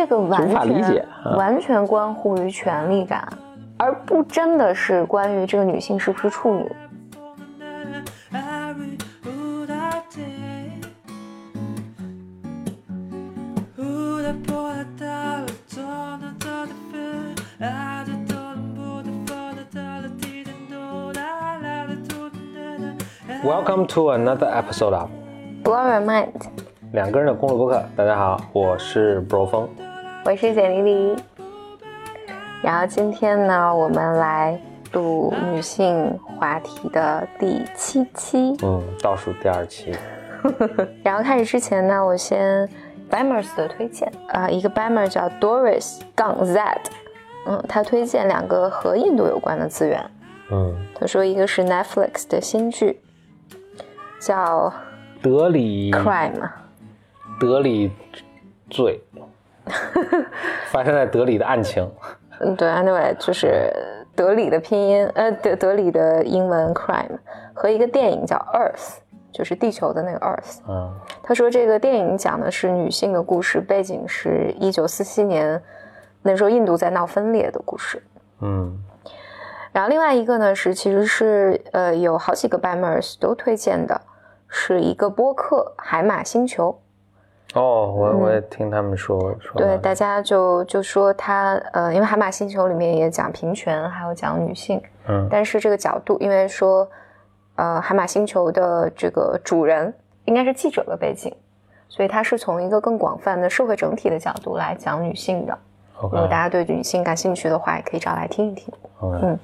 这个完全完全关乎于权力感，而不真的是关于这个女性是不是处女。Welcome to another episode of Blow your mind，两个人的公路博客。大家好，我是 Bro 峰。我是简丽丽。然后今天呢，我们来录女性话题的第七期。嗯，倒数第二期。然后开始之前呢，我先 Bamers 的推荐啊、一个 Bamer 叫 Doris 杠 Z，嗯，他推荐两个和印度有关的资源。嗯，他说一个是 Netflix 的新剧，叫德里 Crime，德里罪，发生在德里的案情。嗯，对，anyway 就是德里的拼音，呃，德德里的英文 Crime 和一个电影叫 Earth，就是地球的那个 Earth。嗯他说这个电影讲的是女性的故事，背景是一九四七年，那时候印度在闹分裂的故事。嗯然后另外一个呢是，其实是呃有好几个 Bamers 都推荐的，是一个播客《海马星球》。哦，我我也听他们说说。嗯对，大家就就说他呃，因为《海马星球》里面也讲平权，还有讲女性，嗯但是这个角度，因为说呃，《海马星球》的这个主人应该是记者的背景，所以他是从一个更广泛的社会整体的角度来讲女性的。如果大家对女性感兴趣的话，也可以找来听一听。OK，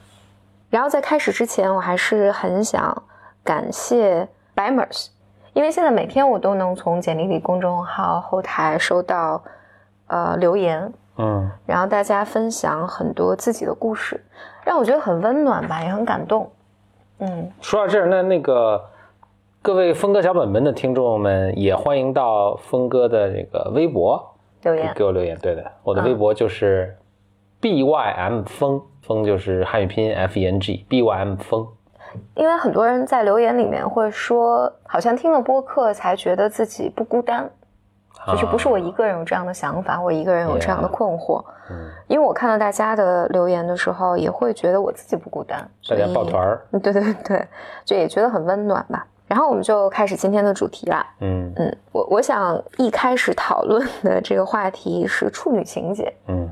然后在开始之前，我还是很想感谢 Bimers，因为现在每天我都能从简历里公众号后台收到呃留言，嗯然后大家分享很多自己的故事，让我觉得很温暖吧，也很感动。嗯，说到这儿，那那个各位峰哥小本本的听众们，也欢迎到峰哥的这个微博留言给我留言。对的，我的微博就是 B Y M 峰，峰就是汉语拼音 F E N G B Y M 峰。因为很多人在留言里面会说，好像听了播客才觉得自己不孤单，就是不是我一个人有这样的想法，我一个人有这样的困惑。嗯，因为我看到大家的留言的时候，也会觉得我自己不孤单，大家抱团儿。嗯对对对，就也觉得很温暖吧。然后我们就开始今天的主题啦。嗯嗯，我我想一开始讨论的这个话题是处女情节，嗯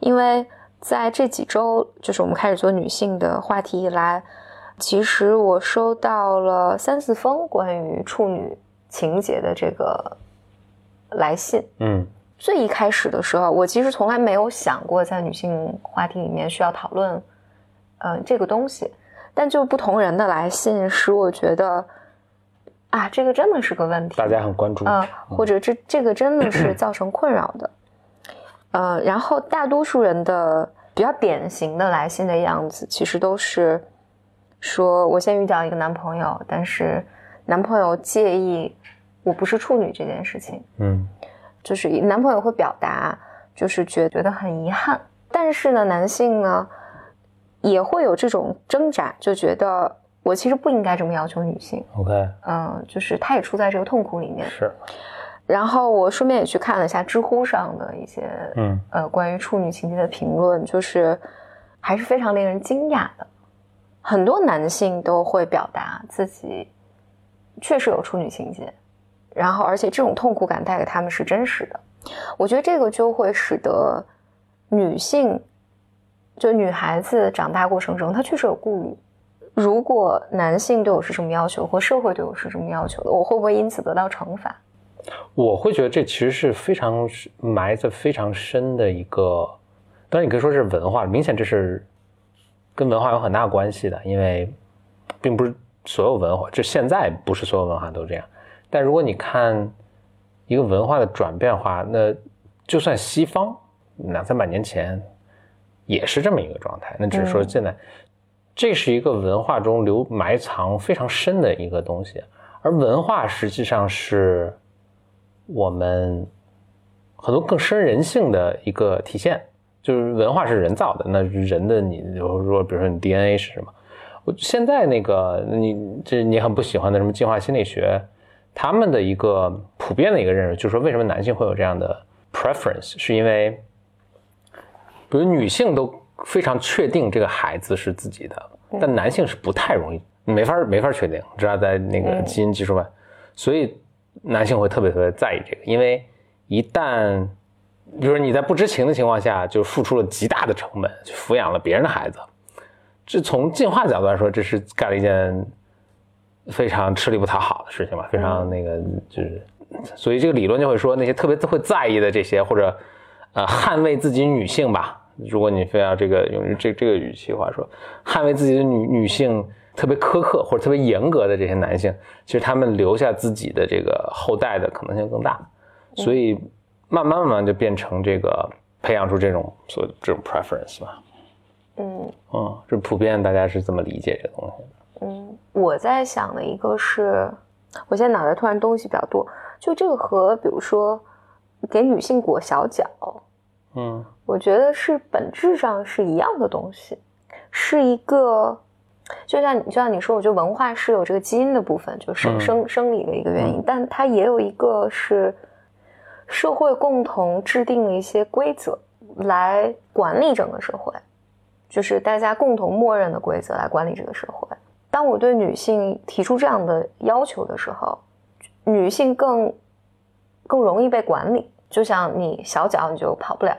因为在这几周，就是我们开始做女性的话题以来，其实我收到了三四封关于处女情节的这个来信。嗯最一开始的时候，我其实从来没有想过在女性话题里面需要讨论，呃，这个东西。但就不同人的来信，使我觉得，啊，这个真的是个问题。大家很关注。啊、或者这这个真的是造成困扰的。呃，然后大多数人的比较典型的来信的样子，其实都是说我先遇到一个男朋友，但是男朋友介意我不是处女这件事情，嗯。就是男朋友会表达，就是觉觉得很遗憾，但是呢，男性呢也会有这种挣扎，就觉得我其实不应该这么要求女性，，OK，嗯、就是他也处在这个痛苦里面。是，然后我顺便也去看了一下知乎上的一些嗯。呃关于处女情节的评论，就是还是非常令人惊讶的。很多男性都会表达自己确实有处女情节，然后而且这种痛苦感带给他们是真实的。我觉得这个就会使得女性，就女孩子长大过程中，她确实有顾虑。如果男性对我是什么要求，或社会对我是什么要求的，我会不会因此得到惩罚？我会觉得这其实是非常埋着非常深的一个，当然你可以说是文化，明显这是跟文化有很大关系的，因为并不是所有文化，就现在不是所有文化都这样。但如果你看一个文化的转变的话，那就算西方两三百年前也是这么一个状态，那只是说现在、这是一个文化中留埋藏非常深的一个东西，而文化实际上是我们很多更深人性的一个体现。就是文化是人造的，那人的你，比如说，比如说你 DNA 是什么？我现在那个你这你很不喜欢的什么进化心理学，他们的一个普遍的一个认识，就是说为什么男性会有这样的 preference，是因为，比如女性都非常确定这个孩子是自己的，但男性是不太容易，没法没法确定，知道在那个基因技术外，所以男性会特别特别在意这个，因为一旦，比如说你在不知情的情况下就付出了极大的成本去抚养了别人的孩子，这从进化角度来说，这是干了一件。非常吃力不讨好的事情吧，非常那个就是，所以这个理论就会说那些特别会在意的这些或者，呃，捍卫自己女性吧。如果你非要这个用这这个语气话说，捍卫自己的女女性特别苛刻或者特别严格的这些男性，其实他们留下自己的这个后代的可能性更大。所以慢慢慢慢就变成这个培养出这种所这种 preference 吧。嗯。嗯，这普遍大家是这么理解这个东西的。嗯，我在想的一个是，我现在脑袋突然东西比较多，就这个和比如说给女性裹小脚，嗯，我觉得是本质上是一样的东西，是一个，就像就像你说，我觉得文化是有这个基因的部分，就是生生理的一个原因，但它也有一个是社会共同制定了一些规则来管理整个社会，就是大家共同默认的规则来管理这个社会。当我对女性提出这样的要求的时候，女性更更容易被管理。就像你小脚你就跑不了。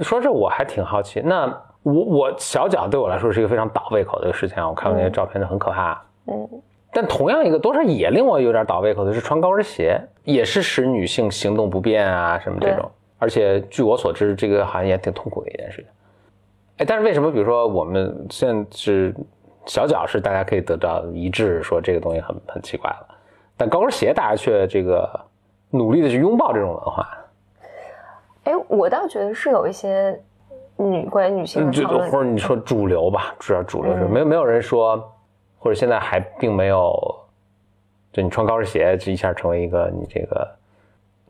说这我还挺好奇。那我我小脚对我来说是一个非常倒胃口的一个事情啊！我看过那些照片就很可怕。嗯。但同样一个多少也令我有点倒胃口的是穿高跟鞋，也是使女性行动不便啊什么这种。而且据我所知，这个好像也挺痛苦的一件事情。哎，但是为什么比如说我们现在是？小脚是大家可以得到一致，说这个东西很很奇怪了，但高跟鞋大家却这个努力的去拥抱这种文化。哎，我倒觉得是有一些女关于女性的讨论，或者你说主流吧，主要主流是没有没有人说，或者现在还并没有，就你穿高跟鞋这一下成为一个你这个，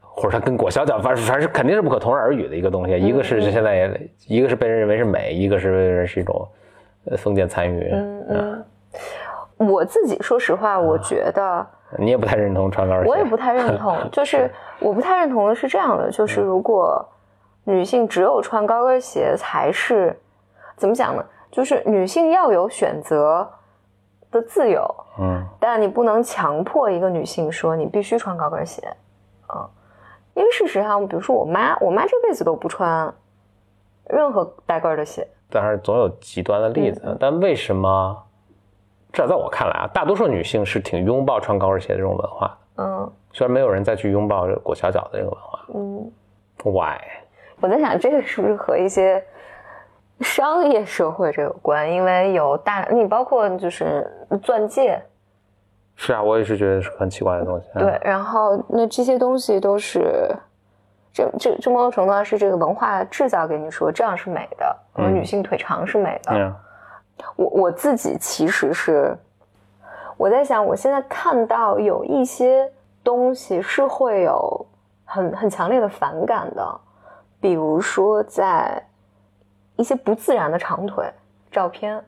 或者它跟裹小脚，反正反正肯定是不可同日而语的一个东西。一个是现在也，一个是被人认为是美，一个是被人是一种。封建残余，嗯嗯，我自己说实话，我觉得你也不太认同穿高跟鞋，我也不太认同，就是我不太认同的是这样的，就是如果女性只有穿高跟鞋才是怎么讲呢？就是女性要有选择的自由，嗯，但你不能强迫一个女性说你必须穿高跟鞋，嗯，因为事实上，比如说我妈，我妈这辈子都不穿任何带跟的鞋。但是，总有极端的例子。但为什么？至少在我看来啊，大多数女性是挺拥抱穿高跟鞋的这种文化。嗯，虽然没有人再去拥抱裹小脚的这个文化。嗯，Why？我在想，这个是不是和一些商业社会这有关？因为有大，你包括就是钻戒。是啊，我也是觉得是很奇怪的东西。对，然后那这些东西都是。这这这某种程度上是这个文化制造给你说这样是美的，女性腿长是美的。我我自己其实是我在想，我现在看到有一些东西是会有很很强烈的反感的，比如说在一些不自然的长腿照片，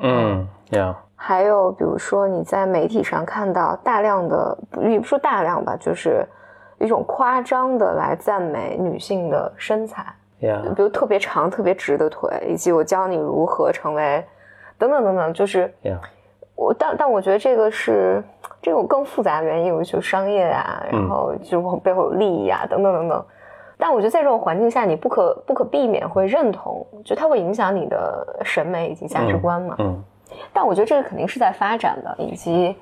嗯，呀，还有比如说你在媒体上看到大量的，也不说大量吧，就是。一种夸张的来赞美女性的身材，比如特别长、特别直的腿，以及我教你如何成为，等等等等，就是我，但但我觉得这个是这种更复杂的原因，就商业啊，然后就背后有利益啊，等等等等。但我觉得在这种环境下，你不可不可避免会认同，就它会影响你的审美以及价值观嘛。嗯。但我觉得这个肯定是在发展的，以及。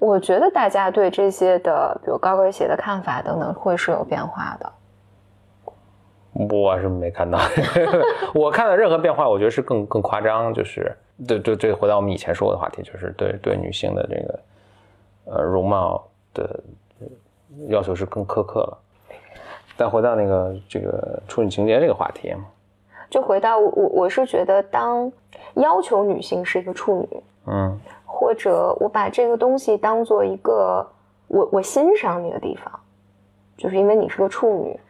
我觉得大家对这些的，比如高跟鞋的看法等等，会是有变化的。我是没看到，我看到任何变化，我觉得是更更夸张，就是对对对，回到我们以前说过的话题，就是对对女性的这个呃容貌的要求是更苛刻了。但回到那个这个处女情节这个话题，就回到我我是觉得，当要求女性是一个处女，嗯。或者我把这个东西当做一个我我欣赏你的地方，就是因为你是个处女，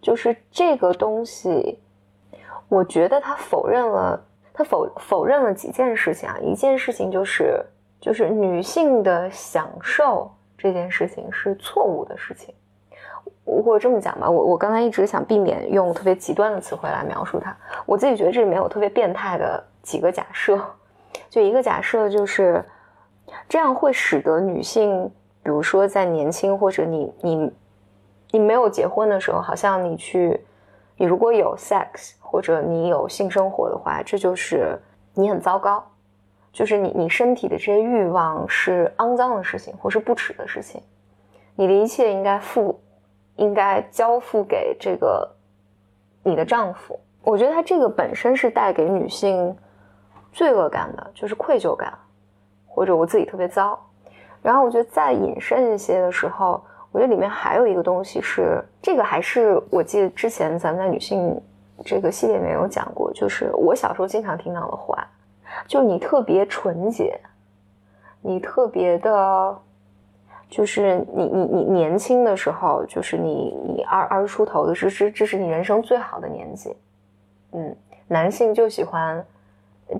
就是这个东西，我觉得他否认了，他否否认了几件事情啊。一件事情就是就是女性的享受这件事情是错误的事情，或者这么讲吧，我我刚才一直想避免用特别极端的词汇来描述它。我自己觉得这里面有特别变态的几个假设，就一个假设就是这样会使得女性，比如说在年轻或者你你你没有结婚的时候，好像你去你如果有 sex 或者你有性生活的话，这就是你很糟糕，就是你你身体的这些欲望是肮脏的事情或是不耻的事情，你的一切应该付。应该交付给这个你的丈夫。我觉得他这个本身是带给女性罪恶感的，就是愧疚感，或者我自己特别糟。然后我觉得再引申一些的时候，我觉得里面还有一个东西是，这个还是我记得之前咱们在女性这个系列里面有讲过，就是我小时候经常听到的话，就是你特别纯洁，你特别的。就是你你你年轻的时候，就是你你二二十出头的这这这是你人生最好的年纪，嗯，男性就喜欢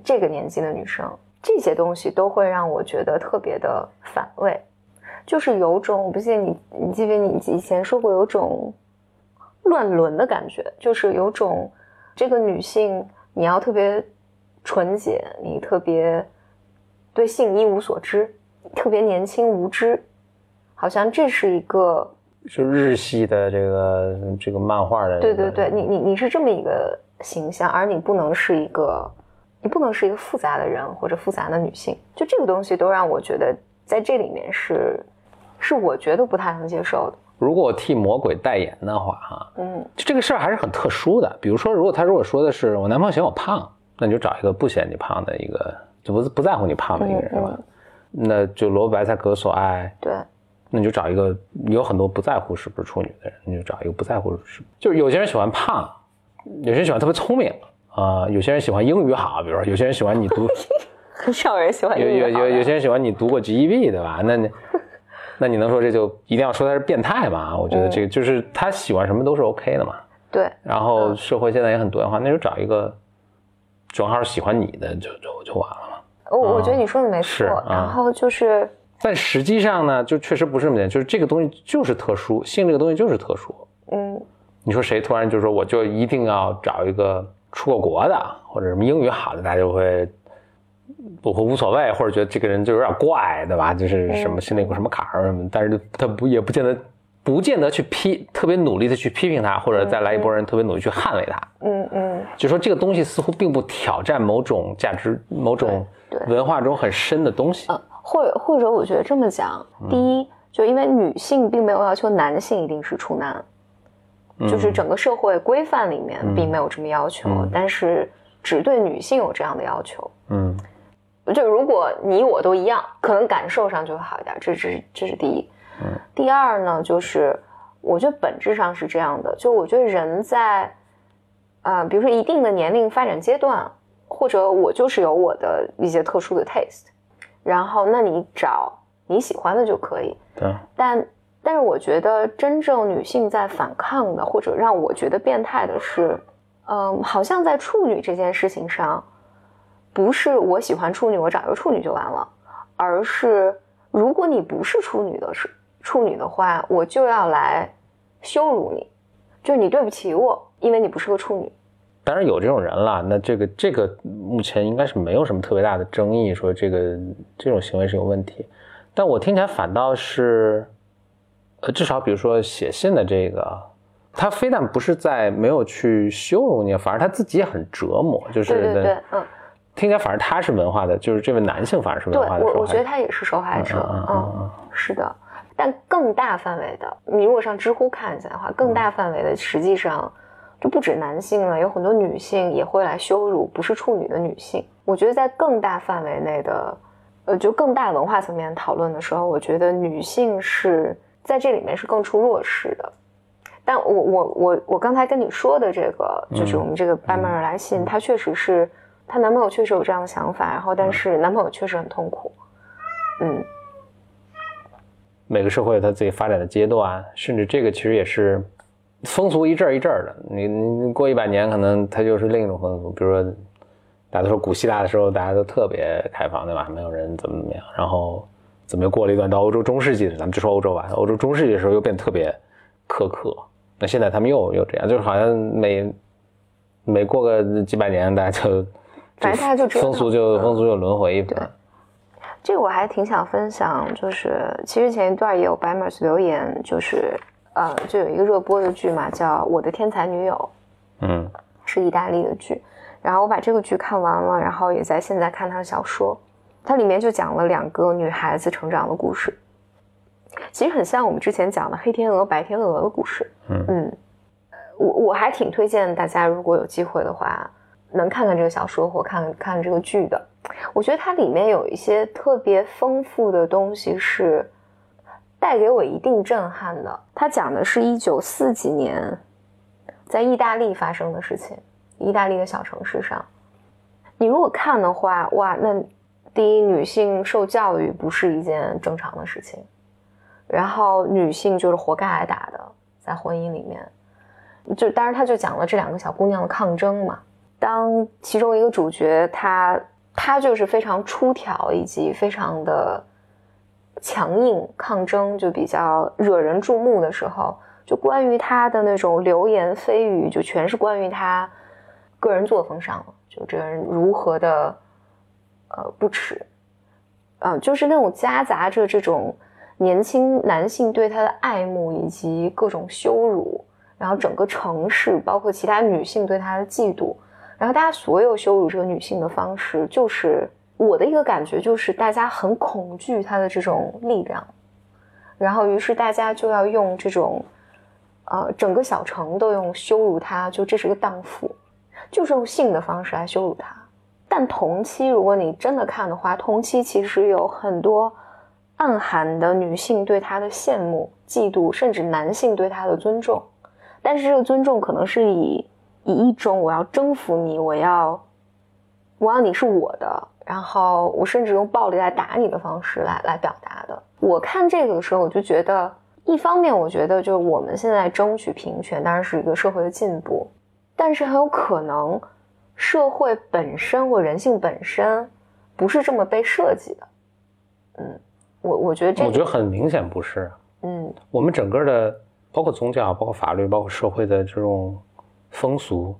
这个年纪的女生，这些东西都会让我觉得特别的反胃，就是有种我不信你你记不记得你以前说过有种乱伦的感觉，就是有种这个女性你要特别纯洁，你特别对性一无所知，特别年轻无知。好像这是一个，就日系的这个这个漫画的，对对对，你你你是这么一个形象，而你不能是一个，你不能是一个复杂的人或者复杂的女性，就这个东西都让我觉得在这里面是，是我觉得不太能接受的。如果我替魔鬼代言的话，哈，嗯，就这个事儿还是很特殊的。比如说，如果他如果说的是我男朋友嫌我胖，那你就找一个不嫌你胖的一个，就不不在乎你胖的一个人吧，那就萝卜白菜各有所爱，对。那你就找一个有很多不在乎是不是处女的人，你就找一个不在乎是，就是有些人喜欢胖，有些人喜欢特别聪明啊，有些人喜欢英语好，比如说有些人喜欢你读，很少人喜欢有有有有些人喜欢你读过 GEB 对吧？那你 那你能说这就一定要说他是变态吗？我觉得这个就是他喜欢什么都是 OK 的嘛。对。然后社会现在也很多元化，那就找一个正好喜欢你的就就就完了嘛。我我觉得你说的没错，然后就是。但实际上呢，就确实不是这么简单，就是这个东西就是特殊，性这个东西就是特殊。嗯，你说谁突然就说我就一定要找一个出过国的或者什么英语好的，大家就会不会无所谓，或者觉得这个人就有点怪，对吧？就是什么心里有什么坎儿什么，但是他不也不见得不见得去批，特别努力的去批评他，或者再来一波人特别努力去捍卫他。嗯嗯，就说这个东西似乎并不挑战某种价值、某种文化中很深的东西。或或者我觉得这么讲，第一，就因为女性并没有要求男性一定是处男，就是整个社会规范里面并没有这么要求，但是只对女性有这样的要求。嗯，就如果你我都一样，可能感受上就会好一点。这是这是第一。嗯，第二呢，就是我觉得本质上是这样的，就我觉得人在，啊，比如说一定的年龄发展阶段，或者我就是有我的一些特殊的 taste。然后，那你找你喜欢的就可以。对。但但是，我觉得真正女性在反抗的，或者让我觉得变态的是，嗯，好像在处女这件事情上，不是我喜欢处女，我找一个处女就完了，而是如果你不是处女的是处女的话，我就要来羞辱你，就是你对不起我，因为你不是个处女。当然有这种人了，那这个这个目前应该是没有什么特别大的争议，说这个这种行为是有问题。但我听起来反倒是，呃，至少比如说写信的这个，他非但不是在没有去羞辱你，反而他自己也很折磨，就是对对对，嗯，听起来反而他是文化的，就是这位男性反而是文化的。我我觉得他也是受害者，嗯，是的。但更大范围的，你如果上知乎看一下的话，更大范围的实际上。就不止男性了，有很多女性也会来羞辱不是处女的女性。我觉得在更大范围内的，呃，就更大文化层面讨论的时候，我觉得女性是在这里面是更出弱势的。但我我我我刚才跟你说的这个，就是我们这个班门而来信，她确实是她男朋友确实有这样的想法，然后但是男朋友确实很痛苦。嗯，每个社会有它自己发展的阶段，甚至这个其实也是。风俗一阵一阵的，你你过一百年，可能它就是另一种风俗。比如说，大家都说古希腊的时候，大家都特别开放，对吧？没有人怎么怎么样。然后，怎么又过了一段到欧洲中世纪？咱们就说欧洲吧。欧洲中世纪的时候又变得特别苛刻。那现在他们又又这样，就是好像每每过个几百年，大家就反正大家就风俗就风俗就轮回一番。这个我还挺想分享，就是其实前一段也有白 e r s 留言，就是呃，就有一个热播的剧嘛，叫《我的天才女友》，嗯是意大利的剧。然后我把这个剧看完了，然后也在现在看他的小说，它里面就讲了两个女孩子成长的故事，其实很像我们之前讲的黑天鹅、白天鹅的故事。嗯嗯，我我还挺推荐大家，如果有机会的话，能看看这个小说或看看这个剧的。我觉得它里面有一些特别丰富的东西，是带给我一定震撼的。它讲的是一九四几年在意大利发生的事情，意大利的小城市上。你如果看的话，哇，那第一，女性受教育不是一件正常的事情，然后女性就是活该挨打的，在婚姻里面。就当然，他就讲了这两个小姑娘的抗争嘛。当其中一个主角她。她就是非常出挑，以及非常的强硬抗争，就比较惹人注目的时候，就关于他的那种流言蜚语，就全是关于他个人作风上了，就这人如何的呃不耻，嗯，就是那种夹杂着这种年轻男性对他的爱慕以及各种羞辱，然后整个城市包括其他女性对他的嫉妒。然后大家所有羞辱这个女性的方式，就是我的一个感觉，就是大家很恐惧他的这种力量，然后于是大家就要用这种，呃，整个小城都用羞辱他，就这是个荡妇，就是用性的方式来羞辱他。但同期，如果你真的看的话，同期其实有很多暗含的女性对他的羡慕、嫉妒，甚至男性对他的尊重，但是这个尊重可能是以。以一种我要征服你，我要，我要你是我的，然后我甚至用暴力来打你的方式来来表达的。我看这个的时候，我就觉得，一方面我觉得就是我们现在争取平权，当然是一个社会的进步，但是很有可能社会本身或人性本身不是这么被设计的。嗯，我我觉得这我觉得很明显不是。嗯，我们整个的包括宗教、包括法律、包括社会的这种。风俗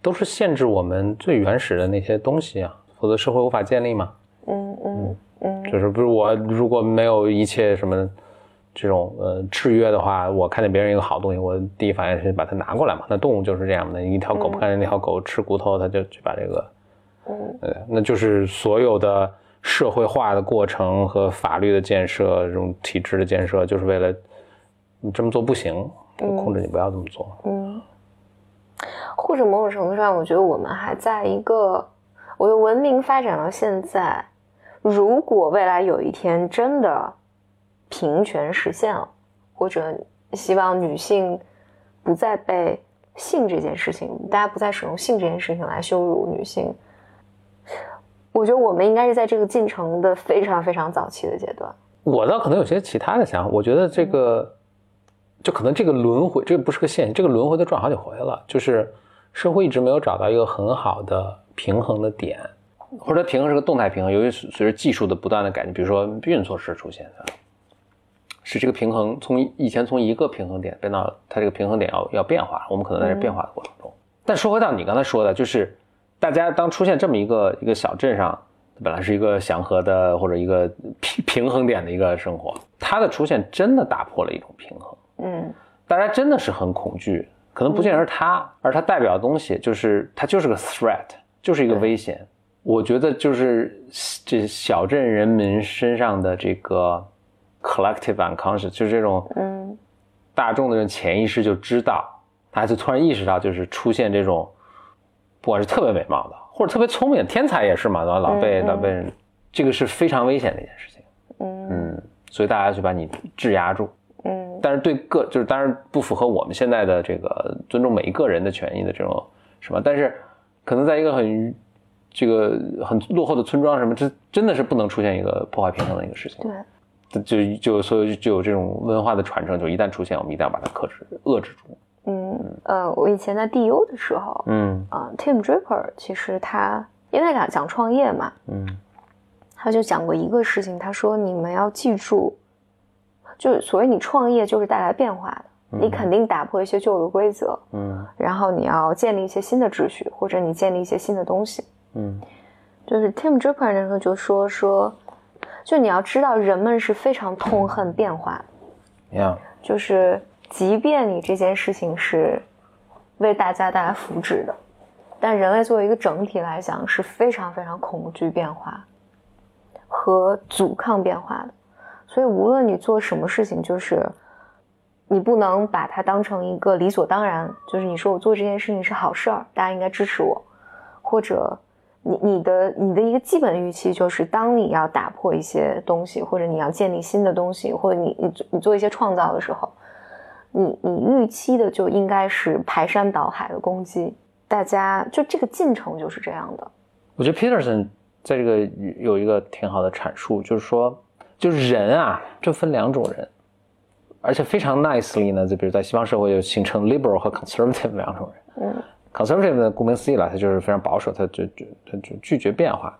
都是限制我们最原始的那些东西啊，否则社会无法建立嘛。嗯嗯嗯，就是不是我如果没有一切什么这种呃制约的话，我看见别人一个好东西，我第一反应是把它拿过来嘛。那动物就是这样的，一条狗不看见那条狗吃骨头，它就去把这个，嗯，呃，那就是所有的社会化的过程和法律的建设，这种体制的建设，就是为了你这么做不行，控制你不要这么做。嗯。或者某种程度上，我觉得我们还在一个，我的文明发展到现在，如果未来有一天真的平权实现了，或者希望女性不再被性这件事情，大家不再使用性这件事情来羞辱女性，我觉得我们应该是在这个进程的非常非常早期的阶段。我倒可能有些其他的想法，我觉得这个就可能这个轮回，这个不是个线，这个轮回都转好几回了，就是。社会一直没有找到一个很好的平衡的点，或者它平衡是个动态平衡。由于随着技术的不断的改进，比如说避孕措施出现，使这个平衡从以前从一个平衡点变到它这个平衡点要要变化。我们可能在这变化的过程中。但说回到你刚才说的，就是大家当出现这么一个一个小镇上，本来是一个祥和的或者一个平平衡点的一个生活，它的出现真的打破了一种平衡。嗯，大家真的是很恐惧。可能不见得是它，而它代表的东西就是它就是个 threat，就是一个危险。我觉得就是这小镇人民身上的这个 collective unconscious，就是这种嗯大众的这种潜意识就知道，他就突然意识到，就是出现这种不管是特别美貌的，或者特别聪明，天才也是嘛，老被老被人，这个是非常危险的一件事情。嗯，所以大家就把你质押住。嗯，但是对个就是当然不符合我们现在的这个尊重每一个人的权益的这种什么，但是可能在一个很这个很落后的村庄什么，这真的是不能出现一个破坏平衡的一个事情。对，就就所以就有这种文化的传承，就一旦出现，我们一定要把它克制遏制住。嗯呃，我以前在 DU 的时候，嗯啊，Tim Draper 其实他因为讲讲创业嘛，嗯，他就讲过一个事情，他说你们要记住。就是所谓你创业就是带来变化的，你肯定打破一些旧的规则，嗯然后你要建立一些新的秩序，或者你建立一些新的东西。嗯就是 Tim Draper 那时候就说说，就你要知道，人们是非常痛恨变化的，呀，就是即便你这件事情是为大家带来福祉的，但人类作为一个整体来讲是非常非常恐惧变化和阻抗变化的。所以无论你做什么事情，就是你不能把它当成一个理所当然，就是你说我做这件事情是好事儿，大家应该支持我，或者你你的你的一个基本预期就是，当你要打破一些东西，或者你要建立新的东西，或者你你你做一些创造的时候，你你预期的就应该是排山倒海的攻击。大家就这个进程就是这样的。我觉得 Peterson 在这个有一个挺好的阐述，就是说，就是人啊，就分两种人，而且非常 nicely 呢，就比如在西方社会就形成 liberal 和 conservative 两种人。嗯 conservative 呢，顾名思义了，他就是非常保守，他就就他就拒绝变化。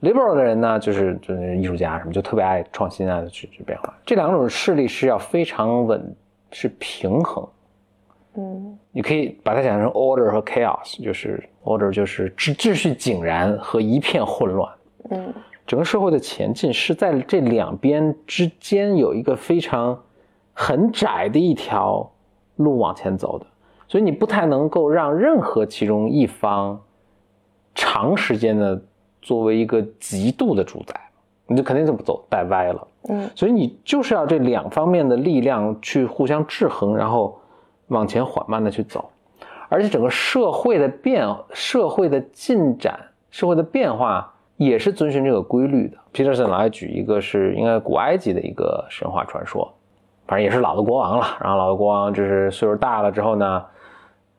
liberal 的人呢，就是就是艺术家什么，就特别爱创新啊，去去变化。这两种势力是要非常稳，是平衡。嗯你可以把它想成 order 和 chaos，就是 order 就是秩秩序井然和一片混乱。嗯整个社会的前进是在这两边之间有一个非常很窄的一条路往前走的，所以你不太能够让任何其中一方长时间的作为一个极度的主宰，你就肯定就不走带歪了。嗯所以你就是要这两方面的力量去互相制衡，然后往前缓慢的去走，而且整个社会的变、社会的进展、社会的变化也是遵循这个规律的。Peterson 来举一个是应该古埃及的一个神话传说，反正也是老的国王了，然后老的国王就是岁数大了之后呢，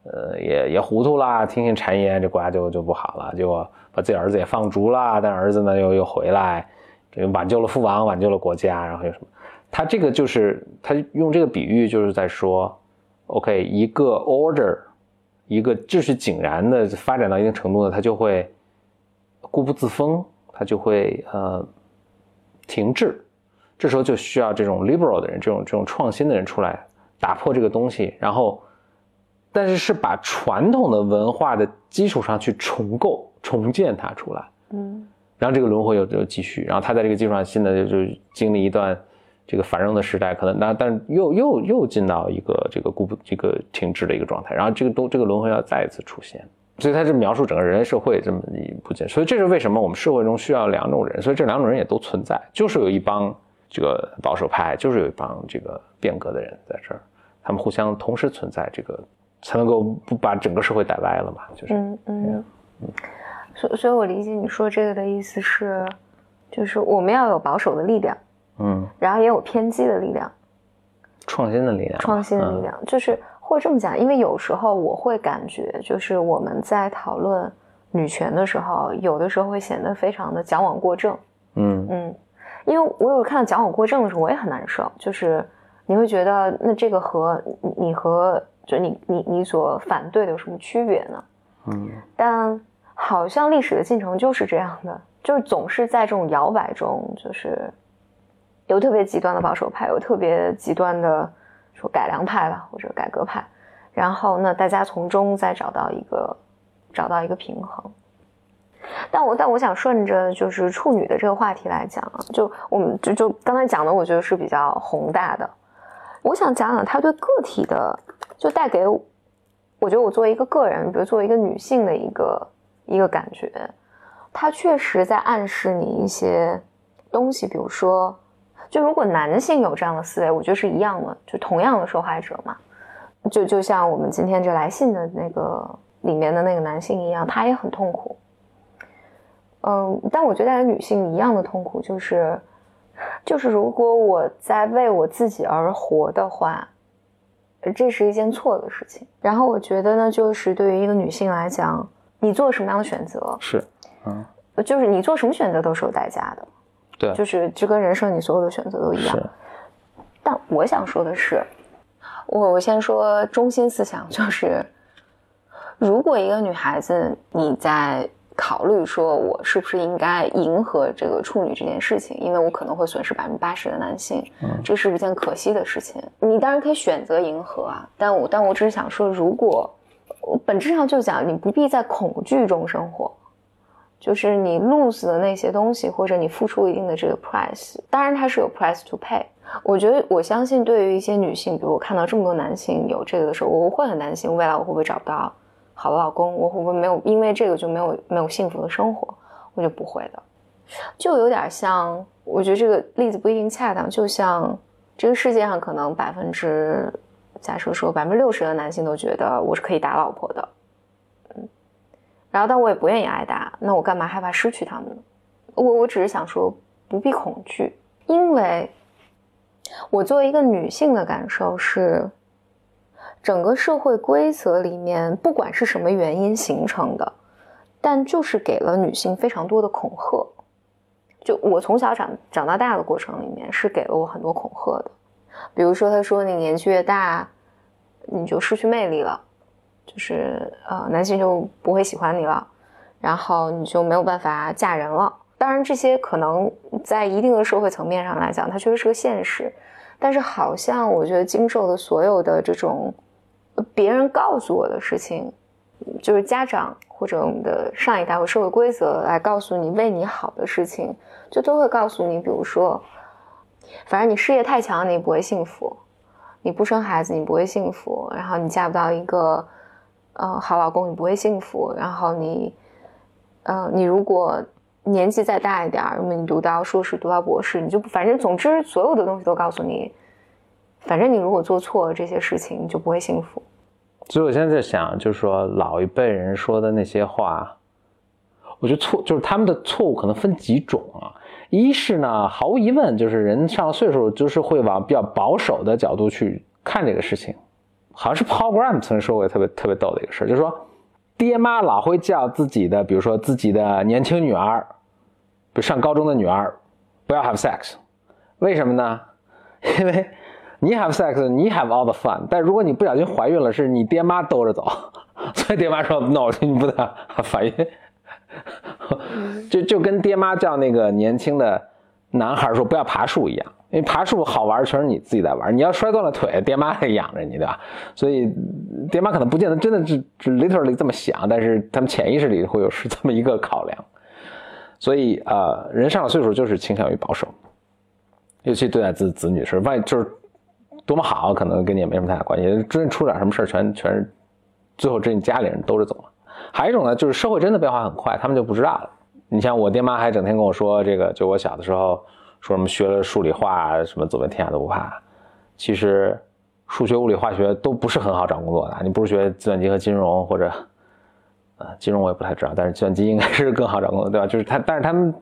呃，也也糊涂啦，听信谗言，这国家就就不好了，结果把自己儿子也放逐了，但儿子呢又又回来。这个挽救了父王，挽救了国家，然后有什么？他这个就是他用这个比喻，就是在说，OK，一个 order，一个秩序井然的发展到一定程度呢，他就会固步自封，他就会呃停滞。这时候就需要这种 liberal 的人，这种这种创新的人出来打破这个东西，然后，但是是把传统的文化的基础上去重构、重建它出来。嗯然后这个轮回又又继续，然后他在这个基础上新的就就经历一段这个繁荣的时代，可能那但又又又进到一个这个固步这个停滞的一个状态，然后这个都这个轮回要再一次出现，所以他是描述整个人类社会这么一部分，所以这是为什么我们社会中需要两种人，所以这两种人也都存在，就是有一帮这个保守派，就是有一帮这个变革的人在这儿，他们互相同时存在，这个才能够不把整个社会带歪了嘛，就是嗯嗯，所所以，我理解你说这个的意思是，就是我们要有保守的力量，嗯，然后也有偏激的力量，创新的力量，创新的力量，就是或者这么讲，因为有时候我会感觉，就是我们在讨论女权的时候，有的时候会显得非常的矫枉过正。嗯。嗯，因为我有看到矫枉过正的时候，我也很难受，就是你会觉得，那这个和你你和就你你你所反对的有什么区别呢？嗯但好像历史的进程就是这样的，就是总是在这种摇摆中，就是有特别极端的保守派，有特别极端的说改良派吧，或者改革派，然后呢，大家从中再找到一个找到一个平衡。但我但我想顺着就是处女的这个话题来讲啊，就我们就就刚才讲的，我觉得是比较宏大的。我想讲讲它对个体的，就带给我，觉得我作为一个个人，比如作为一个女性的一个一个感觉，它确实在暗示你一些东西，比如说，就如果男性有这样的思维，我觉得是一样的，就同样的受害者嘛，就就像我们今天这来信的那个里面的那个男性一样，他也很痛苦。嗯，但我觉得女性一样的痛苦，就是，就是如果我在为我自己而活的话，这是一件错的事情。然后我觉得呢，就是对于一个女性来讲，你做什么样的选择，是，嗯就是你做什么选择都是有代价的，对，就是就跟人生你所有的选择都一样。但我想说的是，我我先说中心思想，就是如果一个女孩子你在考虑说我是不是应该迎合这个处女这件事情，因为我可能会损失百分之八十的男性，嗯，这是一件可惜的事情。你当然可以选择迎合啊，但我但我只是想说，如果我本质上就讲，你不必在恐惧中生活。就是你 lose 的那些东西，或者你付出一定的这个 price，当然它是有 price to pay。我觉得我相信，对于一些女性，比如我看到这么多男性有这个的时候，我会很担心未来我会不会找不到好的老公，我会不会没有因为这个就没有没有幸福的生活？我就不会的，就有点像，我觉得这个例子不一定恰当，就像这个世界上可能百分之，假设说百分之六十的男性都觉得我是可以打老婆的。嗯然后，但我也不愿意挨打，那我干嘛害怕失去他们呢？我我只是想说，不必恐惧，因为，我作为一个女性的感受是，整个社会规则里面，不管是什么原因形成的，但就是给了女性非常多的恐吓。就我从小长长到大的过程里面，是给了我很多恐吓的。比如说，他说你年纪越大，你就失去魅力了。就是呃，男性就不会喜欢你了，然后你就没有办法嫁人了。当然，这些可能在一定的社会层面上来讲，它确实是个现实。但是，好像我觉得经受的所有的这种别人告诉我的事情，就是家长或者我们的上一代或社会规则来告诉你为你好的事情，就都会告诉你，比如说，反正你事业太强，你不会幸福；你不生孩子，你不会幸福；然后你嫁不到一个。呃，好老公，你不会幸福。然后你，呃，你如果年纪再大一点，那么你读到硕士、读到博士，你就反正总之所有的东西都告诉你，反正你如果做错这些事情，你就不会幸福。所以我现在在想，就是说老一辈人说的那些话，我觉得错，就是他们的错误可能分几种啊。一是呢，毫无疑问，就是人上了岁数，就是会往比较保守的角度去看这个事情。好像是 Paul Graham 曾经说过特别特别逗的一个事儿就是说，爹妈老会叫自己的，比如说自己的年轻女儿，比如上高中的女儿，不要 have sex，为什么呢？因为你 have sex，你 have all the fun，但如果你不小心怀孕了，是你爹妈兜着走，所以爹妈说 no，你不能 怀孕，就就跟爹妈叫那个年轻的男孩说不要爬树一样。因为爬树好玩，全是你自己在玩。你要摔断了腿，爹妈还养着你，对吧？所以爹妈可能不见得真的是 literally 这么想，但是他们潜意识里会有是这么一个考量。所以啊，人上了岁数就是倾向于保守，尤其对待自子女是，万就是多么好，可能跟你也没什么太大关系。真出点什么事全全是最后这你家里人兜着走了。还有一种呢，就是社会真的变化很快，他们就不知道了。你像我爹妈还整天跟我说这个，就我小的时候。说什么学了数理化，什么走遍天下都不怕。其实，数学、物理、化学都不是很好找工作的。你不如学计算机和金融，或者，呃，金融我也不太知道，但是计算机应该是更好找工作，对吧？就是他，但是他们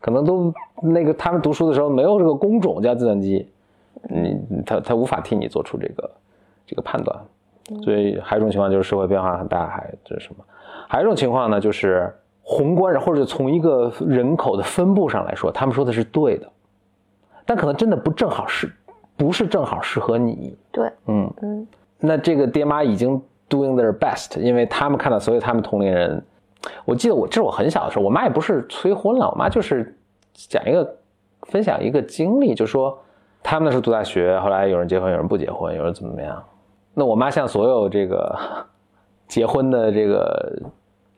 可能都那个，他们读书的时候没有这个工种叫计算机，你他他无法替你做出这个这个判断。所以还有一种情况就是社会变化很大，还这是什么？还有一种情况呢，就是宏观或者从一个人口的分布上来说，他们说的是对的。但可能真的不正好是，不是正好适合你。对，嗯嗯。那这个爹妈已经 doing their best，因为他们看到所有他们同龄人。我记得我这是我很小的时候，我妈也不是催婚了，我妈就是讲一个分享一个经历，就说他们那时候读大学，后来有人结婚，有人不结婚，有人怎么怎么样。那我妈像所有这个 结婚的这个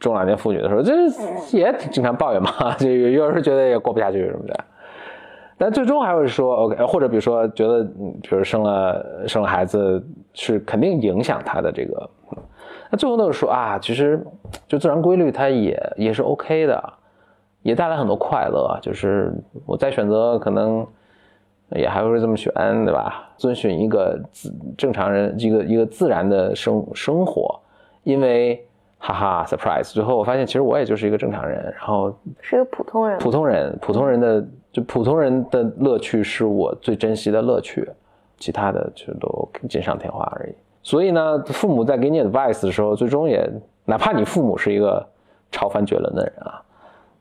中老年妇女的时候，就是也经常抱怨嘛，就 有时候觉得也过不下去什么的。但最终还会说 OK，或者比如说觉得，比如生了生了孩子是肯定影响他的这个，那最后都是说啊，其实就自然规律它也也是 OK 的，也带来很多快乐。就是我在选择可能也还会这么选，对吧？遵循一个自正常人一个一个自然的生生活，因为哈哈 surprise，最后我发现其实我也就是一个正常人，然后是个普通人，普通人，普通人的。就普通人的乐趣是我最珍惜的乐趣，其他的就都锦上添花而已。所以呢，父母在给你 advice 的时候，最终也哪怕你父母是一个超凡绝伦的人啊，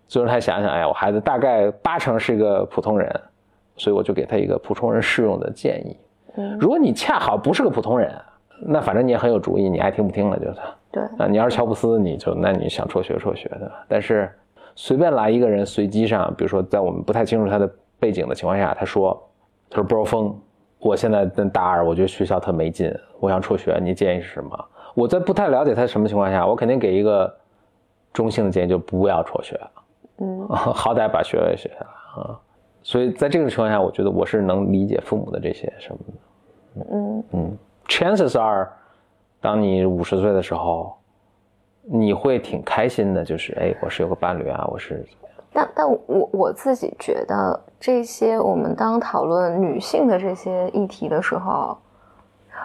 最终他想想，哎呀，我孩子大概八成是一个普通人，所以我就给他一个普通人适用的建议。嗯，如果你恰好不是个普通人，那反正你也很有主意，你爱听不听了，就是。对，啊，你要是乔布斯，你就那你想辍学辍学的，但是随便来一个人，随机上，比如说在我们不太清楚他的背景的情况下，他说，他说波尔峰，我现在在大二，我觉得学校特没劲，我想辍学，你建议是什么？我在不太了解他什么情况下，我肯定给一个中性的建议，就不要辍学，嗯，好歹把学位学下来啊。所以在这个情况下，我觉得我是能理解父母的这些什么的，嗯。嗯，chances are，当你五十岁的时候，你会挺开心的，就是哎，我是有个伴侣啊，我是怎么样？但但我我自己觉得，这些我们当讨论女性的这些议题的时候，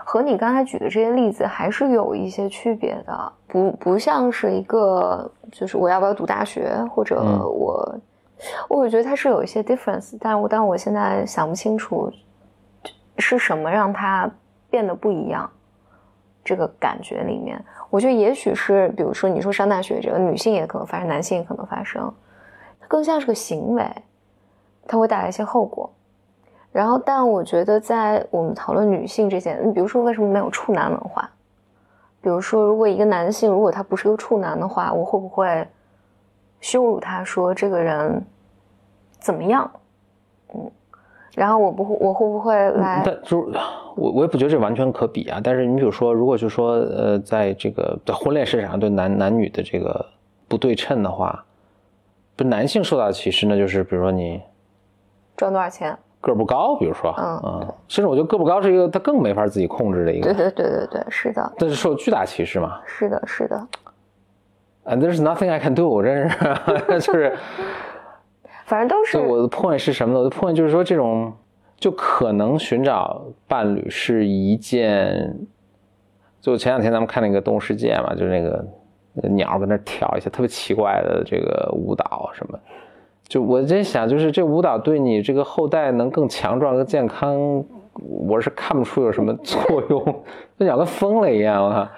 和你刚才举的这些例子还是有一些区别的，不不像是一个就是我要不要读大学，或者嗯。我，我觉得它是有一些 difference，但我但我现在想不清楚是什么让它变得不一样。这个感觉里面，我觉得也许是，比如说你说上大学这个，女性也可能发生，男性也可能发生，它更像是个行为，它会带来一些后果。然后，但我觉得在我们讨论女性这件，比如说为什么没有处男文化？比如说，如果一个男性如果他不是个处男的话，我会不会羞辱他说这个人怎么样？嗯，然后我不会，我会不会来？但就是我我也不觉得这完全可比啊。但是你比如说，如果就说呃，在这个在婚恋市场上对男男女的这个不对称的话，不男性受到的歧视呢，就是比如说你赚多少钱？个儿不高，比如说，嗯嗯，甚至我觉得个不高是一个他更没法自己控制的一个，对对对对对，是的，但是受巨大歧视嘛。是的，是的。And there's nothing I can do，我真是 就是，反正都是就我的 point 是什么呢？我的 point 就是说，这种就可能寻找伴侣是一件，就前两天咱们看那个《动物世界》嘛，就是那个那个鸟跟那跳一些特别奇怪的这个舞蹈什么，就我在想，就是这舞蹈对你这个后代能更强壮、更健康，我是看不出有什么作用。那鸟跟疯了一样啊！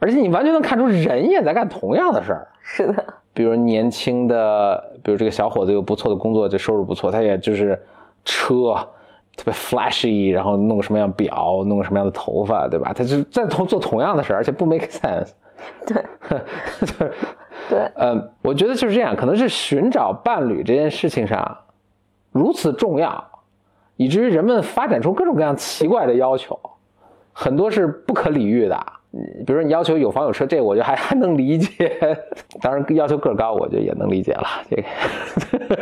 而且你完全能看出人也在干同样的事儿。是的，比如年轻的，比如这个小伙子有不错的工作，这收入不错，他也就是车特别 flashy，然后弄个什么样表，弄个什么样的头发，对吧？他就在同做同样的事儿，而且不 make sense。对，就是，对，嗯，我觉得就是这样，可能是寻找伴侣这件事情上如此重要，以至于人们发展出各种各样奇怪的要求，很多是不可理喻的。嗯比如说你要求有房有车，这个我觉得还还能理解。当然要求个高，我觉得也能理解了。这个，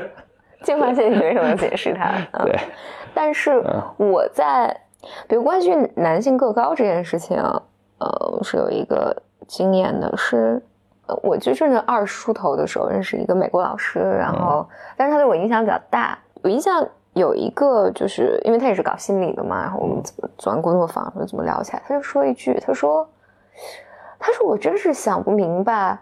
进化心理学怎么解释它？嗯对，但是我在，比如关于男性个高这件事情，呃，是有一个经验的，是，呃，我就是那二十出头的时候认识一个美国老师，然后，但是他对我影响比较大，我印象有一个，就是因为他也是搞心理的嘛，然后我们怎么做完工作坊，说怎么聊起来，他就说一句，他说，他说我真是想不明白，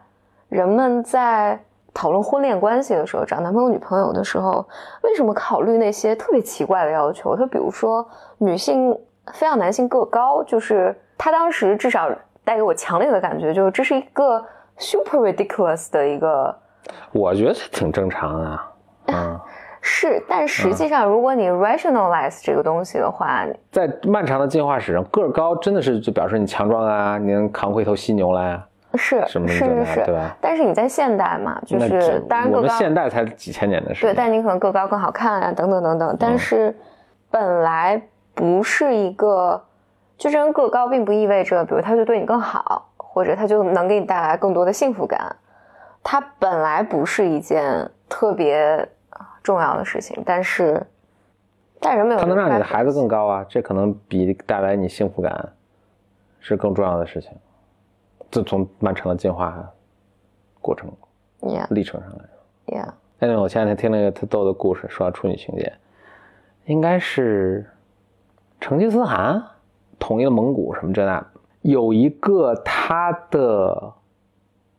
人们在。讨论婚恋关系的时候，找男朋友、女朋友的时候，为什么考虑那些特别奇怪的要求？他比如说，女性非要男性个高，就是他当时至少带给我强烈的感觉，就是这是一个 super ridiculous 的一个。我觉得挺正常的。嗯，是，但实际上，如果你 rationalize 这个东西的话，在漫长的进化史上，个儿高真的是就表示你强壮啊，你能扛回一头犀牛来啊。是是是是，对吧？但是你在现代嘛，就是当然我们个高，现代才几千年的事。对，但你可能个高更好看啊，等等等等。但是本来不是一个，就这人个高，并不意味着，比如他就对你更好，或者他就能给你带来更多的幸福感。它本来不是一件特别重要的事情，但是，但人没有他能让你的孩子更高啊，这可能比带来你幸福感是更重要的事情。就从漫长的进化过程 Yeah 历程上来说。Yeah，哎，我前两天听了一个特逗的故事，说到处女情节，应该是成吉思汗统一了蒙古什么这那，有一个他的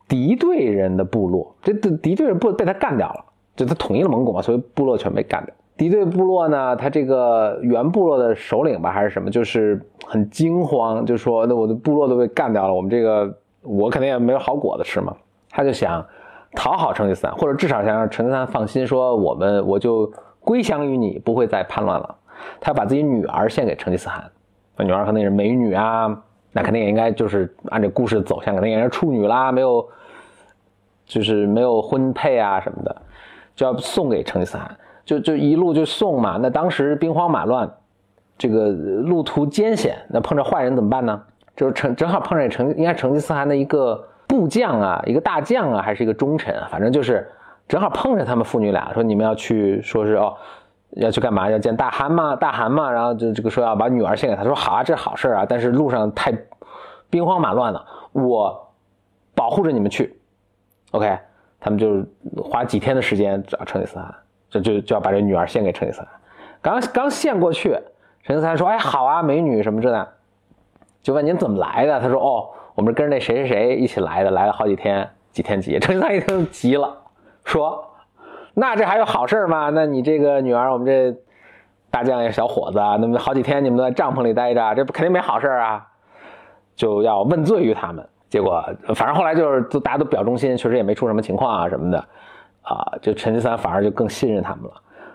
敌对人的部落，这这敌对人部被他干掉了，就他统一了蒙古嘛，所以部落全被干掉。敌对部落呢，他这个原部落的首领吧，还是什么，就是很惊慌，就说那我的部落都被干掉了，我们这个我肯定也没有好果子吃嘛。他就想讨好成吉思汗，或者至少想让成吉思汗放心，说我们我就归降于你，不会再叛乱了。他把自己女儿献给成吉思汗，那女儿可能也是美女啊，那肯定也应该就是按这故事走向，肯定也是处女啦，没有，就是没有婚配啊什么的，就要送给成吉思汗，就就一路就送嘛。那当时兵荒马乱，这个路途艰险，那碰着坏人怎么办呢？就是成正好碰上成应该成吉思汗的一个部将啊，一个大将啊，还是一个忠臣啊，反正就是正好碰着他们父女俩，说你们要去，说是哦。要去干嘛？要见大汗嘛？大汗嘛？然后就这个说要把女儿献给他，说好啊，这是好事啊。但是路上太兵荒马乱了，我保护着你们去。OK，他们就花几天的时间找成吉思汗，这就就要把这女儿献给成吉思汗。刚刚献过去，成吉思汗说：“哎，好啊，美女什么这的。”就问您怎么来的？他说：“哦，我们跟着那谁谁谁一起来的，来了好几天，几天几夜。”成吉思汗一听急了，说。那这还有好事吗？那你这个女儿，我们这大将爷小伙子，那么好几天你们都在帐篷里待着，这不肯定没好事啊！就要问罪于他们。结果反正后来就是都大家都表忠心，确实也没出什么情况啊什么的啊。就成吉思汗反而就更信任他们了。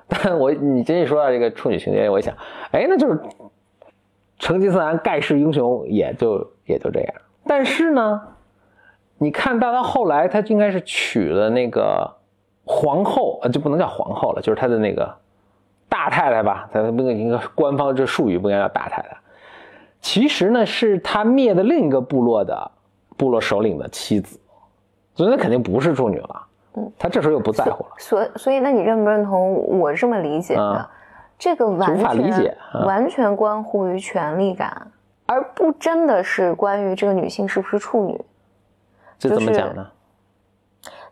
但我你真一说到这个处女情节，我一想，哎，那就是成吉思汗盖世英雄也就也就这样。但是呢，你看到他后来，他应该是娶了那个。皇后就不能叫皇后了，就是他的那个大太太吧，他那个一个官方这术语不应该叫大太太。其实呢，是他灭的另一个部落的部落首领的妻子，所以那肯定不是处女了。嗯，他这时候又不在乎了。所所以，那你认不认同我这么理解的？这个完全理解，完全关乎于权力感，而不真的是关于这个女性是不是处女。这怎么讲呢？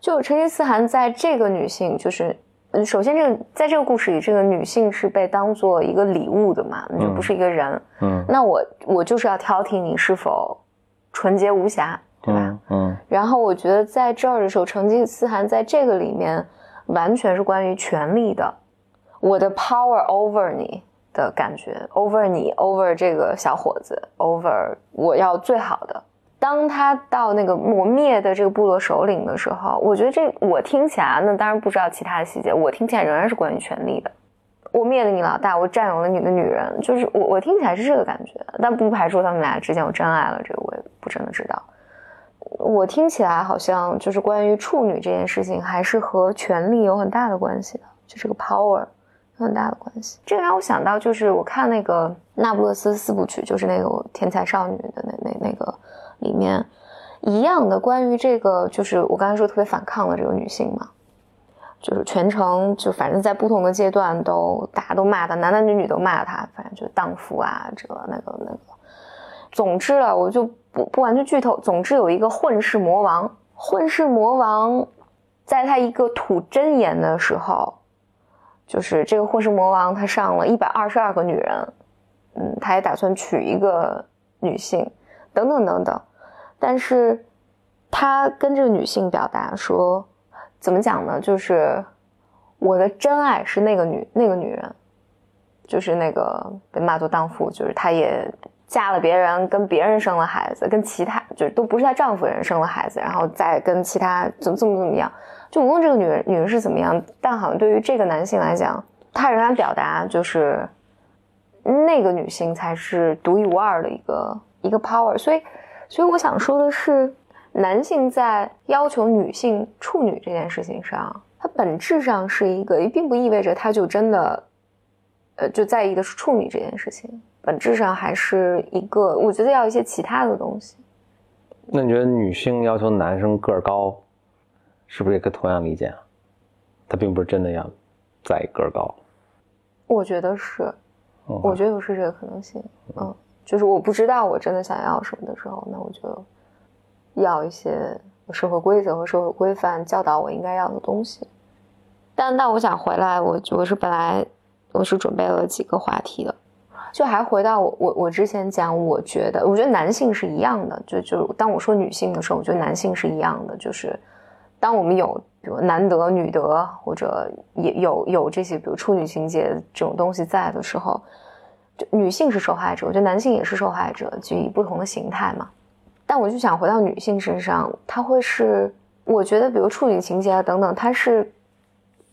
就成吉思汗在这个女性，就是嗯，首先这个在这个故事里，这个女性是被当做一个礼物的嘛，就不是一个人。嗯，那我我就是要挑剔你是否纯洁无瑕，对吧？嗯。然后我觉得在这儿的时候，成吉思汗在这个里面完全是关于权力的，我的 power over 你的感觉，over 你，over 这个小伙子，over 我要最好的。当他到那个磨灭的这个部落首领的时候，我觉得这我听起来，那当然不知道其他的细节，我听起来仍然是关于权力的。我灭了你老大，我占有了你的女人，就是我我听起来是这个感觉，但不排除他们俩之间有真爱了，这个我也不真的知道。我听起来好像就是关于处女这件事情，还是和权力有很大的关系的，就这个 power 有很大的关系。这个让我想到，就是我看那个《那不勒斯四部曲》，就是那个天才少女的那那那个。里面一样的关于这个，就是我刚才说特别反抗的这个女性嘛，就是全程就反正在不同的阶段都大家都骂他，男男女女都骂他，反正就荡妇啊，这个那个那个。总之了，我就不不完全剧透。总之有一个混世魔王，混世魔王在他一个吐真言的时候，就是这个混世魔王他上了一百二十二个女人，嗯，他也打算娶一个女性，等等等等。但是，他跟这个女性表达说，怎么讲呢？就是我的真爱是那个女那个女人，就是那个被骂作荡妇，就是她也嫁了别人，跟别人生了孩子，跟其他就是都不是她丈夫人生了孩子，然后再跟其他怎么怎么怎么样。就无论这个女人女人是怎么样，但好像对于这个男性来讲，他仍然表达就是那个女性才是独一无二的一个一个 power，所以。所以我想说的是，男性在要求女性处女这件事情上，它本质上是一个，并不意味着他就真的，呃，就在意的是处女这件事情。本质上还是一个，我觉得要一些其他的东西。那你觉得女性要求男生个儿高，是不是也可以同样理解啊？他并不是真的要在意个儿高。我觉得是，我觉得有是这个可能性，嗯。就是我不知道我真的想要什么的时候，那我就要一些社会规则和社会规范教导我应该要的东西。但那我想回来，我我是本来我是准备了几个话题的，就还回到我我我之前讲，我觉得我觉得男性是一样的，就就当我说女性的时候，我觉得男性是一样的，就是当我们有比如男德女德或者也有有这些比如处女情节这种东西在的时候。女性是受害者，我觉得男性也是受害者，就以不同的形态嘛。但我就想回到女性身上，她会是，我觉得比如处女情节啊等等，它是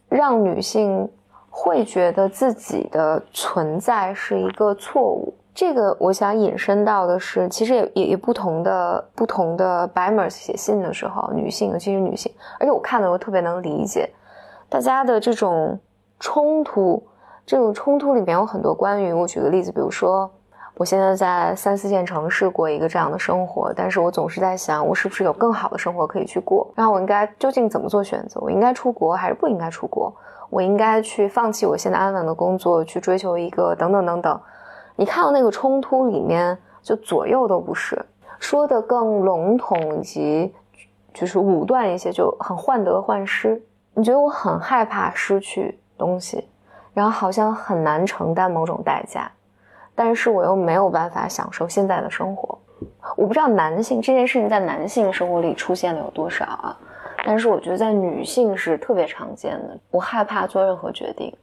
让女性会觉得自己的存在是一个错误，这个我想引申到的是，其实也也也不同的不同的 Bimers 写信的时候，女性尤其是女性，而且我看的我特别能理解大家的这种冲突，这种冲突里面有很多关于我举个例子，比如说。我现在在三四线城市过一个这样的生活，但是我总是在想，我是不是有更好的生活可以去过？然后我应该究竟怎么做选择？我应该出国还是不应该出国？我应该去放弃我现在安稳的工作，去追求一个等等等等。你看到那个冲突里面，就左右都不是，说的更笼统以及就是武断一些，就很患得患失。你觉得我很害怕失去东西，然后好像很难承担某种代价。但是我又没有办法享受现在的生活，我不知道男性这件事情在男性生活里出现了有多少啊？但是我觉得在女性是特别常见的。我害怕做任何决定，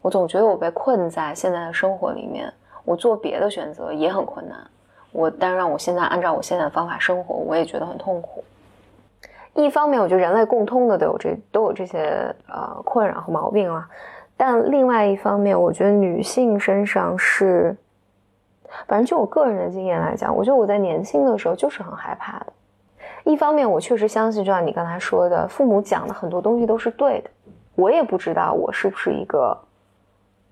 我总觉得我被困在现在的生活里面，我做别的选择也很困难。我但让我现在按照我现在的方法生活，我也觉得很痛苦。一方面，我觉得人类共通的都有这都有这些呃困扰和毛病啊，但另外一方面，我觉得女性身上是。反正就我个人的经验来讲，我觉得我在年轻的时候就是很害怕的。一方面，我确实相信，就像你刚才说的，父母讲的很多东西都是对的。我也不知道我是不是一个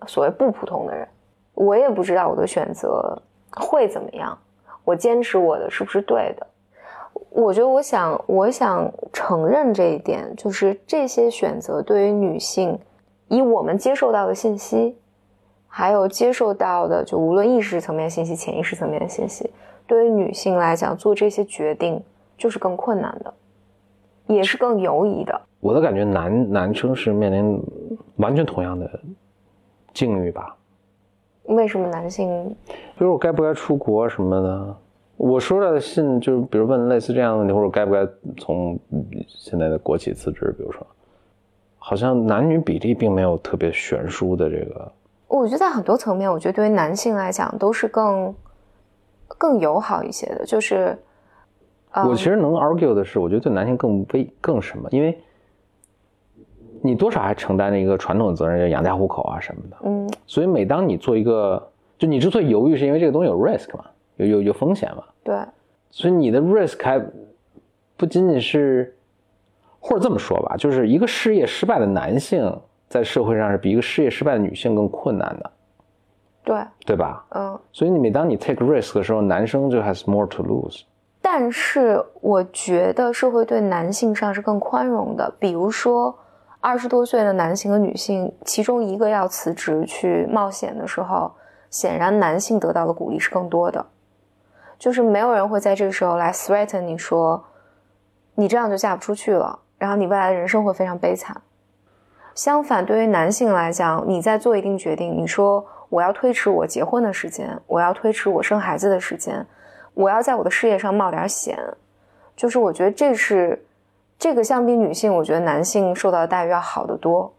所谓不普通的人，我也不知道我的选择会怎么样。我坚持我的是不是对的？我觉得，我想，我想承认这一点，就是这些选择对于女性，以我们接受到的信息。还有接受到的，就无论意识层面信息、潜意识层面的信息，对于女性来讲，做这些决定就是更困难的，也是更犹疑的。我的感觉，男男生是面临完全同样的境遇吧？为什么男性？比如我该不该出国什么的？我收到的信就是，比如问类似这样的问题，或者该不该从现在的国企辞职？比如说，好像男女比例并没有特别悬殊的这个。我觉得在很多层面，我觉得对于男性来讲都是更更友好一些的。就是，我其实能 argue 的是，我觉得对男性更危更什么？因为你多少还承担着一个传统的责任，养家糊口啊什么的。嗯。所以每当你做一个，就你之所以犹豫，是因为这个东西有 risk 嘛，有有有风险嘛。对。所以你的 risk 还不仅仅是，或者这么说吧，就是一个事业失败的男性。在社会上是比一个事业失败的女性更困难的，对对吧？嗯，所以你每当你 take risk 的时候，男生就 has more to lose。但是我觉得社会对男性上是更宽容的，比如说二十多岁的男性和女性，其中一个要辞职去冒险的时候，显然男性得到的鼓励是更多的，就是没有人会在这个时候来 threaten 你说，你这样就嫁不出去了，然后你未来的人生会非常悲惨。相反，对于男性来讲，你在做一定决定，你说我要推迟我结婚的时间，我要推迟我生孩子的时间，我要在我的事业上冒点险，就是我觉得这是这个相比女性，我觉得男性受到的待遇要好得多。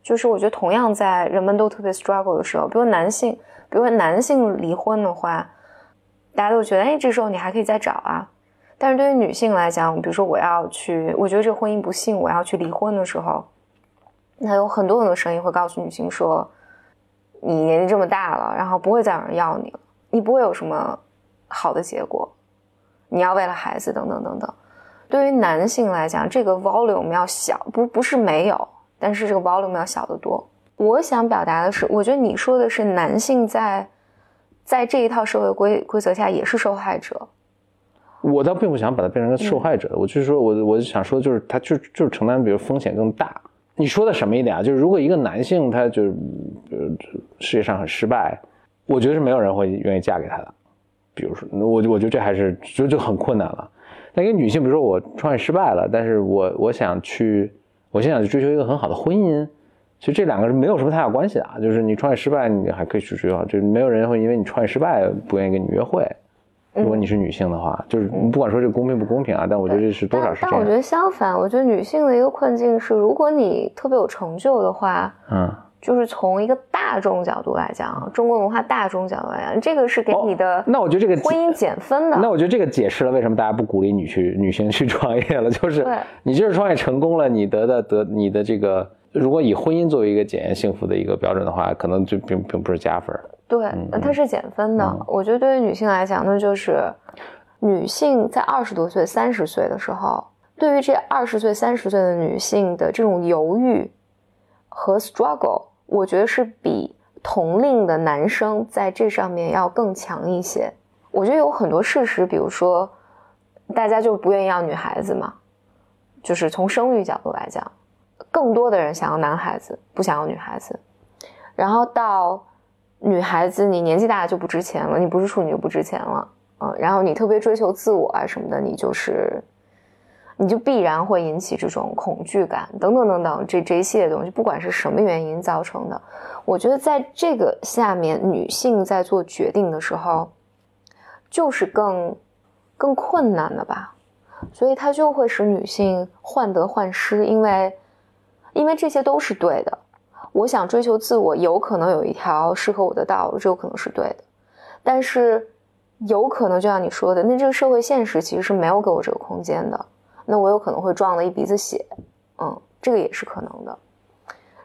就是我觉得同样在人们都特别 struggle 的时候，比如男性，比如说男性离婚的话，大家都觉得，哎，这时候你还可以再找啊。但是对于女性来讲，比如说我要去，我觉得这婚姻不幸，我要去离婚的时候。那有很多很多声音会告诉女性说：“你年纪这么大了，然后不会再有人要你了，你不会有什么好的结果，你要为了孩子等等等等。”对于男性来讲，这个 volume 要小，不不是没有，但是这个 volume 要小得多。我想表达的是，我觉得你说的是男性在在这一套社会规规则下也是受害者。我倒并不想把它变成个受害者，我就是说我我想说的就是他就就是承担比如风险更大。你说的什么一点啊？就是如果一个男性他就是呃事业上很失败，我觉得是没有人会愿意嫁给他的。比如说，我我觉得这还是就就很困难了。那一个女性，比如说我创业失败了，但是我我想去，我现在想去追求一个很好的婚姻，其实这两个是没有什么太大关系的啊。就是你创业失败，你还可以去追求，就没有人会因为你创业失败不愿意跟你约会。如果你是女性的话，就是不管说这公平不公平啊，但我觉得这是多少是这样。但我觉得相反，我觉得女性的一个困境是，如果你特别有成就的话，嗯，就是从一个大众角度来讲，中国文化大众角度来讲，这个是给你的。那我觉得这个婚姻减分的。那我觉得这个解释了为什么大家不鼓励女去女性去创业了，就是你就是创业成功了，你得的得你的这个，如果以婚姻作为一个检验幸福的一个标准的话，可能就并并不是加分。对，它是减分的。我觉得对于女性来讲，那就是女性在二十多岁、三十岁的时候，对于这二十岁、三十岁的女性的这种犹豫和 struggle，我觉得是比同龄的男生在这上面要更强一些。我觉得有很多事实，比如说，大家就不愿意要女孩子嘛，就是从生育角度来讲，更多的人想要男孩子，不想要女孩子。然后到女孩子，你年纪大了就不值钱了，你不是处女就不值钱了，嗯。然后你特别追求自我啊什么的，你就是，你就必然会引起这种恐惧感，等等等等，这这一系列东西，不管是什么原因造成的，我觉得在这个下面，女性在做决定的时候。就是更更困难的吧，所以它就会使女性患得患失，因为因为这些都是对的。我想追求自我，有可能有一条适合我的道路，这有可能是对的。但是有可能就像你说的，那这个社会现实其实是没有给我这个空间的。那我有可能会撞了一鼻子血，嗯，这个也是可能的。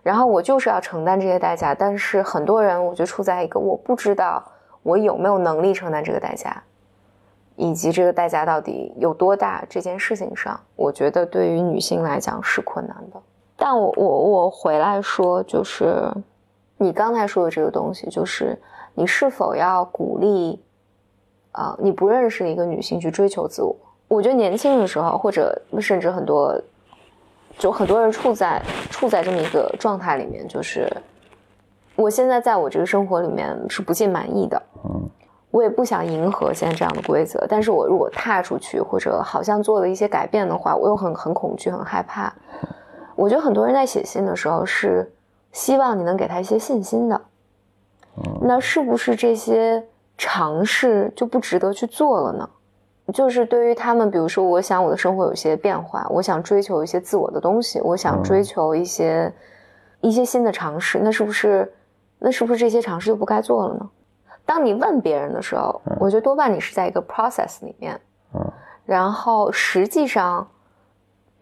然后我就是要承担这些代价，但是很多人我就处在一个我不知道。我有没有能力承担这个代价，以及这个代价到底有多大？这件事情上，我觉得对于女性来讲是困难的。但我我我回来说，就是你刚才说的这个东西，就是你是否要鼓励啊你不认识的一个女性去追求自我？我觉得年轻的时候，或者甚至很多，就很多人处在处在这么一个状态里面，就是。我现在在我这个生活里面是不尽满意的，嗯，我也不想迎合现在这样的规则。但是我如果踏出去，或者好像做了一些改变的话，我又很很恐惧、很害怕。我觉得很多人在写信的时候是希望你能给他一些信心的，那是不是这些尝试就不值得去做了呢？就是对于他们，比如说，我想我的生活有些变化，我想追求一些自我的东西，我想追求一些一些新的尝试，那是不是？那是不是这些尝试就不该做了呢？当你问别人的时候，我觉得多半你是在一个 process 里面，嗯，然后实际上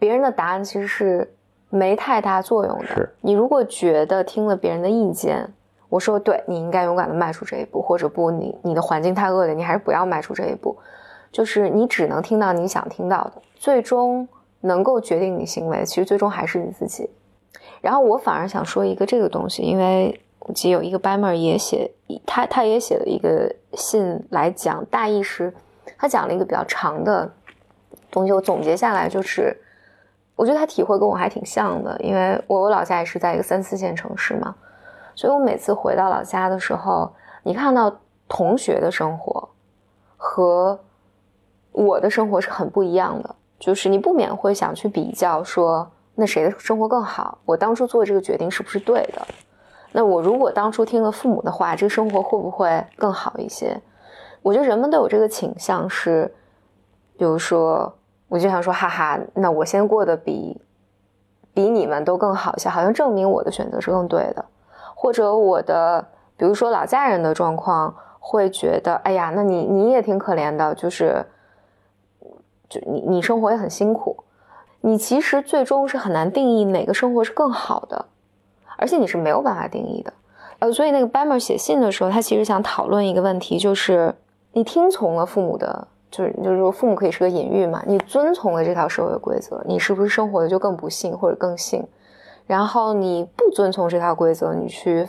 别人的答案其实是没太大作用的。是你如果觉得听了别人的意见，我说对你应该勇敢的迈出这一步，或者不，你你的环境太恶劣，你还是不要迈出这一步。就是你只能听到你想听到的，最终能够决定你行为，其实最终还是你自己。然后我反而想说一个这个东西，因为。我记得有一个 Baimer 也写，他他也写了一个信来讲，大意是，他讲了一个比较长的东西。我总结下来就是，我觉得他体会跟我还挺像的，因为我我老家也是在一个三四线城市嘛，所以我每次回到老家的时候，你看到同学的生活和我的生活是很不一样的，就是你不免会想去比较，说那谁的生活更好？我当初做这个决定是不是对的？那我如果当初听了父母的话，这个生活会不会更好一些？我觉得人们都有这个倾向，是，比如说，我就想说，哈哈，那我先过得比，比你们都更好一些，好像证明我的选择是更对的。或者我的，比如说老家人的状况，会觉得，哎呀，那你你也挺可怜的，就是，就你你生活也很辛苦，你其实最终是很难定义哪个生活是更好的。而且你是没有办法定义的，呃，所以那个 b a m e r 写信的时候，他其实想讨论一个问题，就是你听从了父母的，就是就是说父母可以是个隐喻嘛，你遵从了这套社会规则，你是不是生活的就更不幸或者更幸？然后你不遵从这套规则，你去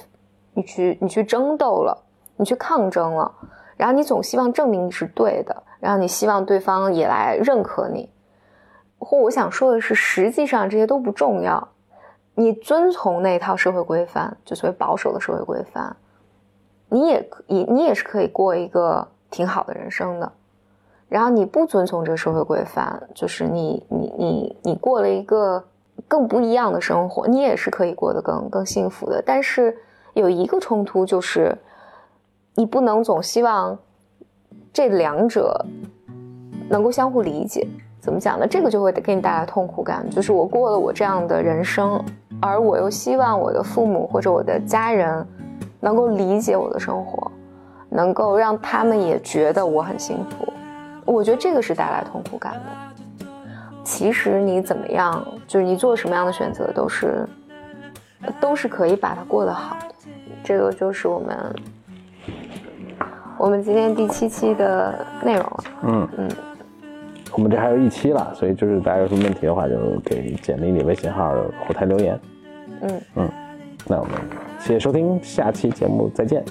你去你去争斗了，你去抗争了，然后你总希望证明你是对的，然后你希望对方也来认可你。或我想说的是，实际上这些都不重要。你遵从那套社会规范，就所谓保守的社会规范，你也你你也是可以过一个挺好的人生的。然后你不遵从这个社会规范，就是你你你你过了一个更不一样的生活，你也是可以过得更更幸福的。但是有一个冲突就是，你不能总希望这两者能够相互理解。怎么讲呢？这个就会给你带来痛苦感，就是我过了我这样的人生。而我又希望我的父母或者我的家人能够理解我的生活，能够让他们也觉得我很幸福。我觉得这个是带来痛苦感的。其实你怎么样，就是你做什么样的选择，都是都是可以把它过得好的。这个就是我们我们今天第七期的内容了。嗯嗯，我们这还有一期了，所以就是大家有什么问题的话，就给简历里微信号后台留言。嗯嗯，那我们谢谢收听，下期节目再见。